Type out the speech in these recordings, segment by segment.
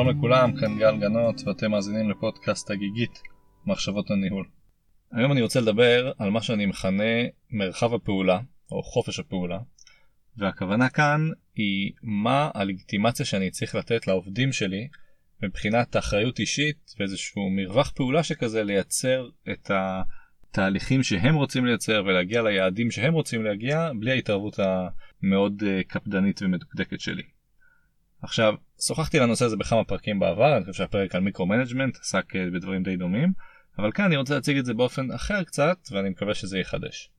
שלום לכולם, כאן גל גנות ואתם מאזינים לפודקאסט הגיגית מחשבות הניהול. היום אני רוצה לדבר על מה שאני מכנה מרחב הפעולה או חופש הפעולה והכוונה כאן היא מה הלגיטימציה שאני צריך לתת לעובדים שלי מבחינת אחריות אישית ואיזשהו מרווח פעולה שכזה לייצר את התהליכים שהם רוצים לייצר ולהגיע ליעדים שהם רוצים להגיע בלי ההתערבות המאוד אה, קפדנית ומדוקדקת שלי. עכשיו שוחחתי על הנושא הזה בכמה פרקים בעבר אני חושב שהפרק על micro management עסק אה, בדברים די דומים אבל כאן אני רוצה להציג את זה באופן אחר קצת ואני מקווה שזה יחדש.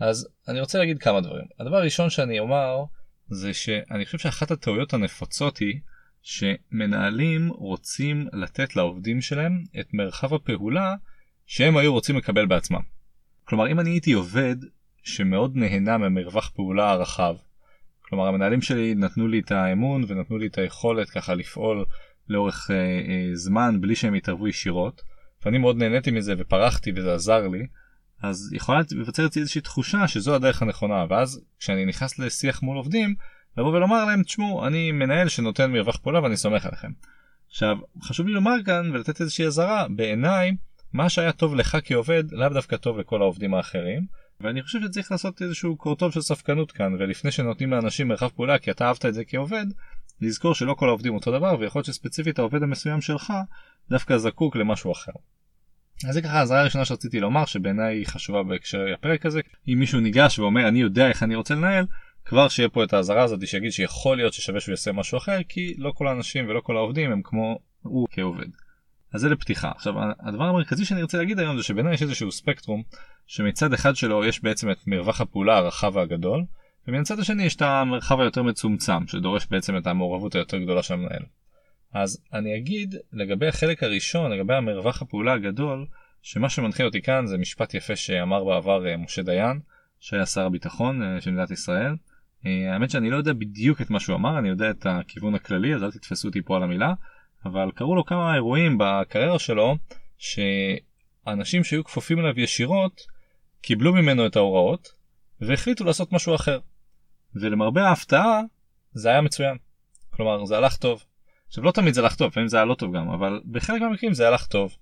אז אני רוצה להגיד כמה דברים הדבר הראשון שאני אומר זה שאני חושב שאחת הטעויות הנפוצות היא שמנהלים רוצים לתת לעובדים שלהם את מרחב הפעולה שהם היו רוצים לקבל בעצמם. כלומר אם אני הייתי עובד שמאוד נהנה ממרווח פעולה הרחב כלומר המנהלים שלי נתנו לי את האמון ונתנו לי את היכולת ככה לפעול לאורך אה, אה, זמן בלי שהם יתערבו ישירות ואני מאוד נהניתי מזה ופרחתי וזה עזר לי אז יכולה להיווצר אצלי איזושהי תחושה שזו הדרך הנכונה ואז כשאני נכנס לשיח מול עובדים לבוא ולומר להם תשמעו אני מנהל שנותן מרווח פעולה ואני סומך עליכם. עכשיו חשוב לי לומר כאן ולתת איזושהי אזהרה בעיניי מה שהיה טוב לך כעובד לאו דווקא טוב לכל העובדים האחרים ואני חושב שצריך לעשות איזשהו קורטוב של ספקנות כאן ולפני שנותנים לאנשים מרחב פעולה כי אתה אהבת את זה כעובד לזכור שלא כל העובדים אותו דבר ויכול להיות שספציפית העובד המסוים שלך דווקא זקוק למשהו אחר. אז זה ככה הזרה הראשונה שרציתי לומר שבעיניי היא חשובה בהקשר הפרק הזה אם מישהו ניגש ואומר אני יודע איך אני רוצה לנהל כבר שיהיה פה את האזהרה הזאת שיגיד שיכול להיות ששווה שהוא יעשה משהו אחר כי לא כל האנשים ולא כל העובדים הם כמו הוא כעובד. אז זה לפתיחה. עכשיו הדבר המרכזי שאני רוצה להגיד היום זה שבעיניי יש איזשהו ספקטרום שמצד אחד שלו יש בעצם את מרווח הפעולה הרחב והגדול ומצד השני יש את המרחב היותר מצומצם שדורש בעצם את המעורבות היותר גדולה של המנהל. אז אני אגיד לגבי החלק הראשון לגבי המרווח הפעולה הגדול שמה שמנחה אותי כאן זה משפט יפה שאמר בעבר אה, משה דיין שהיה שר הביטחון אה, של מדינת ישראל. אה, האמת שאני לא יודע בדיוק את מה שהוא אמר אני יודע את הכיוון הכללי אז אל תתפסו אותי פה על המילה אבל קרו לו כמה אירועים בקריירה שלו שאנשים שהיו כפופים אליו ישירות קיבלו ממנו את ההוראות והחליטו לעשות משהו אחר. ולמרבה ההפתעה זה היה מצוין. כלומר זה הלך טוב. עכשיו לא תמיד זה הלך טוב, לפעמים זה היה לא טוב גם, אבל בחלק מהמקרים זה הלך טוב.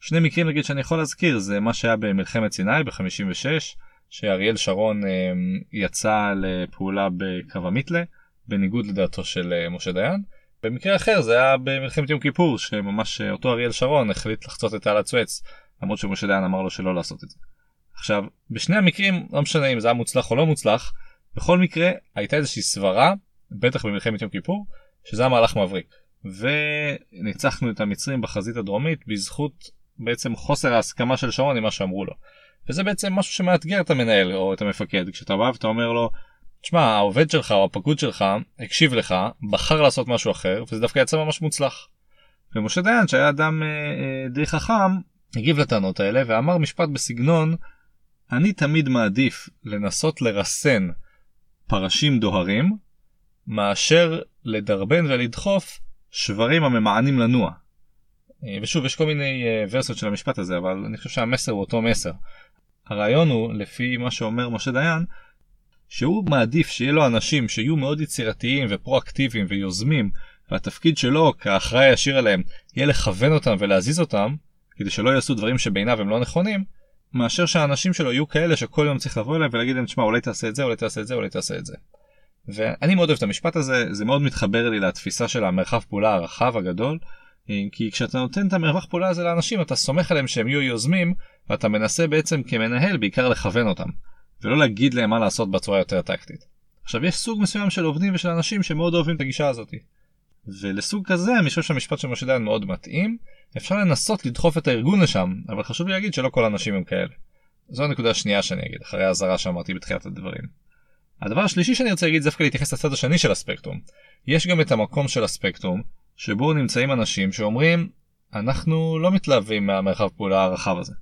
שני מקרים נגיד שאני יכול להזכיר זה מה שהיה במלחמת סיני ב-56 שאריאל שרון אה, יצא לפעולה בקו המיתלה בניגוד לדעתו של אה, משה דיין. במקרה אחר זה היה במלחמת יום כיפור שממש אה, אותו אריאל שרון החליט לחצות את תעלת סואץ למרות שמשה דיין אמר לו שלא לעשות את זה. עכשיו בשני המקרים לא משנה אם זה היה מוצלח או לא מוצלח בכל מקרה הייתה איזושהי סברה בטח במלחמת יום כיפור שזה היה מהלך מבריק וניצחנו את המצרים בחזית הדרומית בזכות בעצם חוסר ההסכמה של שרון עם מה שאמרו לו. וזה בעצם משהו שמאתגר את המנהל או את המפקד כשאתה בא ואתה אומר לו תשמע העובד שלך או הפקוד שלך הקשיב לך בחר לעשות משהו אחר וזה דווקא יצא ממש מוצלח. ומשה דיין שהיה אדם אה, אה, די חכם הגיב לטענות האלה ואמר משפט בסגנון אני תמיד מעדיף לנסות לרסן פרשים דוהרים מאשר לדרבן ולדחוף שברים הממענים לנוע. אה, ושוב יש כל מיני אה, ורסיות של המשפט הזה אבל אני חושב שהמסר הוא אותו מסר. הרעיון הוא לפי מה שאומר משה דיין שהוא מעדיף שיהיה לו אנשים שיהיו מאוד יצירתיים ופרואקטיביים ויוזמים והתפקיד שלו כאחראי הישיר עליהם יהיה לכוון אותם ולהזיז אותם כדי שלא יעשו דברים שבעיניו הם לא נכונים מאשר שהאנשים שלו יהיו כאלה שכל יום צריך לבוא אליהם ולהגיד להם תשמע אולי תעשה את זה אולי תעשה את זה אולי תעשה את זה. ואני מאוד אוהב את המשפט הזה זה מאוד מתחבר לי לתפיסה של המרחב פעולה הרחב הגדול כי כשאתה נותן את המרווח פעולה הזה לאנשים אתה סומך עליהם שהם יהיו יוזמים ואתה מנסה בעצם כמנהל בעיקר לכוון אותם ולא להגיד להם מה לעשות בצורה יותר טקטית. עכשיו יש סוג מסוים של עובדים ושל אנשים שמאוד אוהבים את הגישה הזאת. ולסוג כזה אני חושב שהמשפט של משה דיין מאוד מתאים אפשר לנסות לדחוף את הארגון לשם אבל חשוב לי להגיד שלא כל האנשים הם כאלה. זו הנקודה השנייה שאני אגיד אחרי האזהרה שאמרתי בתחילת הדברים. הדבר השלישי שאני רוצה להגיד זה דווקא להתייחס לצד השני של הספקטרום. יש גם את המקום של הספקטרום שבו נמצאים אנשים שאומרים אנחנו לא מתלהבים מהמרחב פעולה הרחב הזה.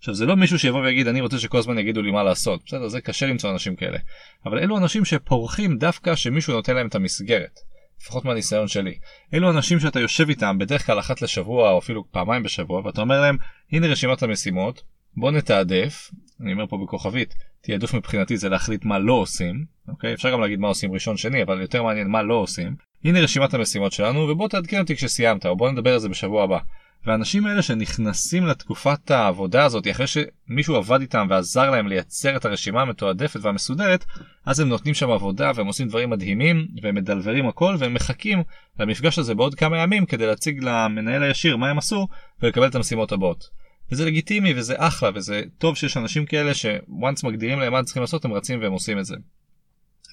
עכשיו זה לא מישהו שיבוא ויגיד אני רוצה שכל הזמן יגידו לי מה לעשות בסדר זה קשה למצוא אנשים כאלה אבל אלו אנשים שפורחים דווקא שמישהו נותן להם את המסגרת. לפחות מהניסיון שלי. אלו אנשים שאתה יושב איתם בדרך כלל אחת לשבוע או אפילו פעמיים בשבוע ואתה אומר להם הנה רשימת המשימות בוא נתעדף אני אומר פה בכוכבית תעדוף מבחינתי זה להחליט מה לא עושים אוקיי אפשר גם להגיד מה עושים ראשון שני אבל יותר מעניין מה לא עושים הנה רשימת המשימות שלנו ובוא תעדכן אותי כשסיימת או בוא נדבר על זה בשבוע הבא. והאנשים האלה שנכנסים לתקופת העבודה הזאת אחרי שמישהו עבד איתם ועזר להם לייצר את הרשימה המתועדפת והמסודרת אז הם נותנים שם עבודה והם עושים דברים מדהימים והם מדלברים הכל והם מחכים למפגש הזה בעוד כמה ימים כדי להציג למנהל הישיר מה הם עשו ולקבל את המשימות הבאות. וזה לגיטימי וזה אחלה וזה טוב שיש אנשים כאלה שוואנס מגדירים להם מה צריכים לעשות הם רצים והם עושים את זה.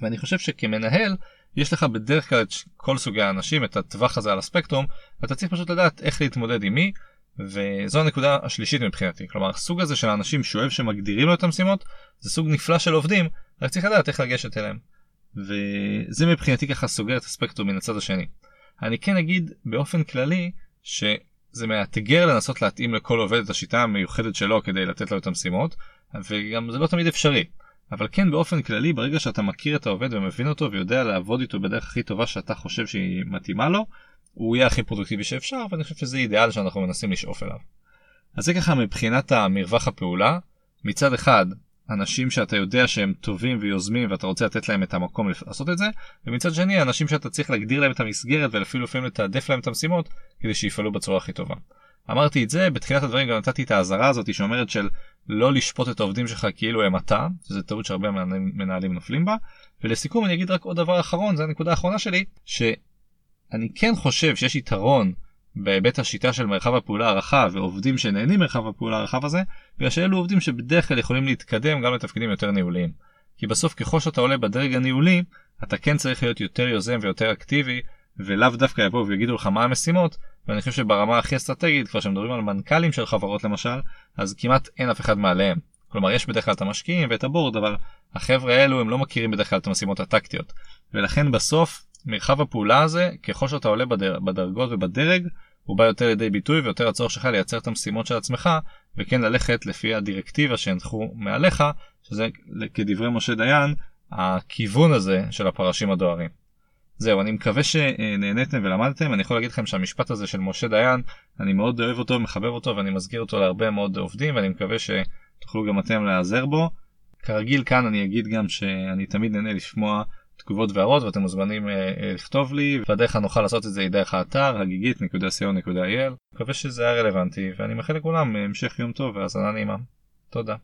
ואני חושב שכמנהל יש לך בדרך כלל את כל סוגי האנשים את הטווח הזה על הספקטרום ואתה צריך פשוט לדעת איך להתמודד עם מי וזו הנקודה השלישית מבחינתי כלומר הסוג הזה של האנשים שאוהב שמגדירים לו את המשימות זה סוג נפלא של עובדים רק צריך לדעת איך לגשת אליהם. וזה מבחינתי ככה סוגר את הספקטרום מן הצד השני. אני כן אגיד באופן כללי שזה מאתגר לנסות להתאים לכל עובד את השיטה המיוחדת שלו כדי לתת לו את המשימות וגם זה לא תמיד אפשרי. אבל כן באופן כללי ברגע שאתה מכיר את העובד ומבין אותו ויודע לעבוד איתו בדרך הכי טובה שאתה חושב שהיא מתאימה לו, הוא יהיה הכי פרודוקטיבי שאפשר ואני חושב שזה אידיאל שאנחנו מנסים לשאוף אליו. אז זה ככה מבחינת המרווח הפעולה, מצד אחד אנשים שאתה יודע שהם טובים ויוזמים ואתה רוצה לתת להם את המקום לעשות את זה, ומצד שני אנשים שאתה צריך להגדיר להם את המסגרת ואפילו לפעמים לתעדף להם את המשימות כדי שיפעלו בצורה הכי טובה. אמרתי את זה בתחילת הדברים גם נתתי את האזהרה הזאת שאומרת של לא לשפוט את העובדים שלך כאילו הם אתה שזה טעות שהרבה מנהלים נופלים בה ולסיכום אני אגיד רק עוד דבר אחרון זה הנקודה האחרונה שלי שאני כן חושב שיש יתרון בהיבט השיטה של מרחב הפעולה הרחב ועובדים שנהנים מרחב הפעולה הרחב הזה בגלל שאלו עובדים שבדרך כלל יכולים להתקדם גם לתפקידים יותר ניהוליים. כי בסוף ככל שאתה עולה בדרג הניהולי אתה כן צריך להיות יותר יוזם ויותר אקטיבי ולאו דווקא יבואו ויגידו לך מה המשימות ואני חושב שברמה הכי אסטרטגית כבר שמדברים על מנכ"לים של חברות למשל אז כמעט אין אף אחד מעליהם. כלומר יש בדרך כלל את המשקיעים ואת הבורד אבל החבר'ה האלו הם לא מכירים בדרך כלל את המשימות הטקטיות ולכן בסוף מרחב הפעולה הזה ככל שאתה עולה בדר... בדרגות ובדרג הוא בא יותר לידי ביטוי ויותר הצורך שלך לייצר את המשימות של עצמך וכן ללכת לפי הדירקטיבה שהנחו מעליך שזה כדברי משה דיין הכיוון הזה של הפרשים הדוהרים. זהו אני מקווה שנהניתם ולמדתם אני יכול להגיד לכם שהמשפט הזה של משה דיין אני מאוד אוהב אותו מחבב אותו ואני מזכיר אותו להרבה מאוד עובדים ואני מקווה שתוכלו גם אתם להיעזר בו. כרגיל כאן אני אגיד גם שאני תמיד נהנה לשמוע תגובות והערות ואתם מוזמנים אה, אה, לכתוב לי והדרך הנוחה לעשות את זה היא דרך האתר הגיגית.co.il מקווה שזה היה רלוונטי ואני מאחל לכולם המשך יום טוב והאזנה נעימה. תודה.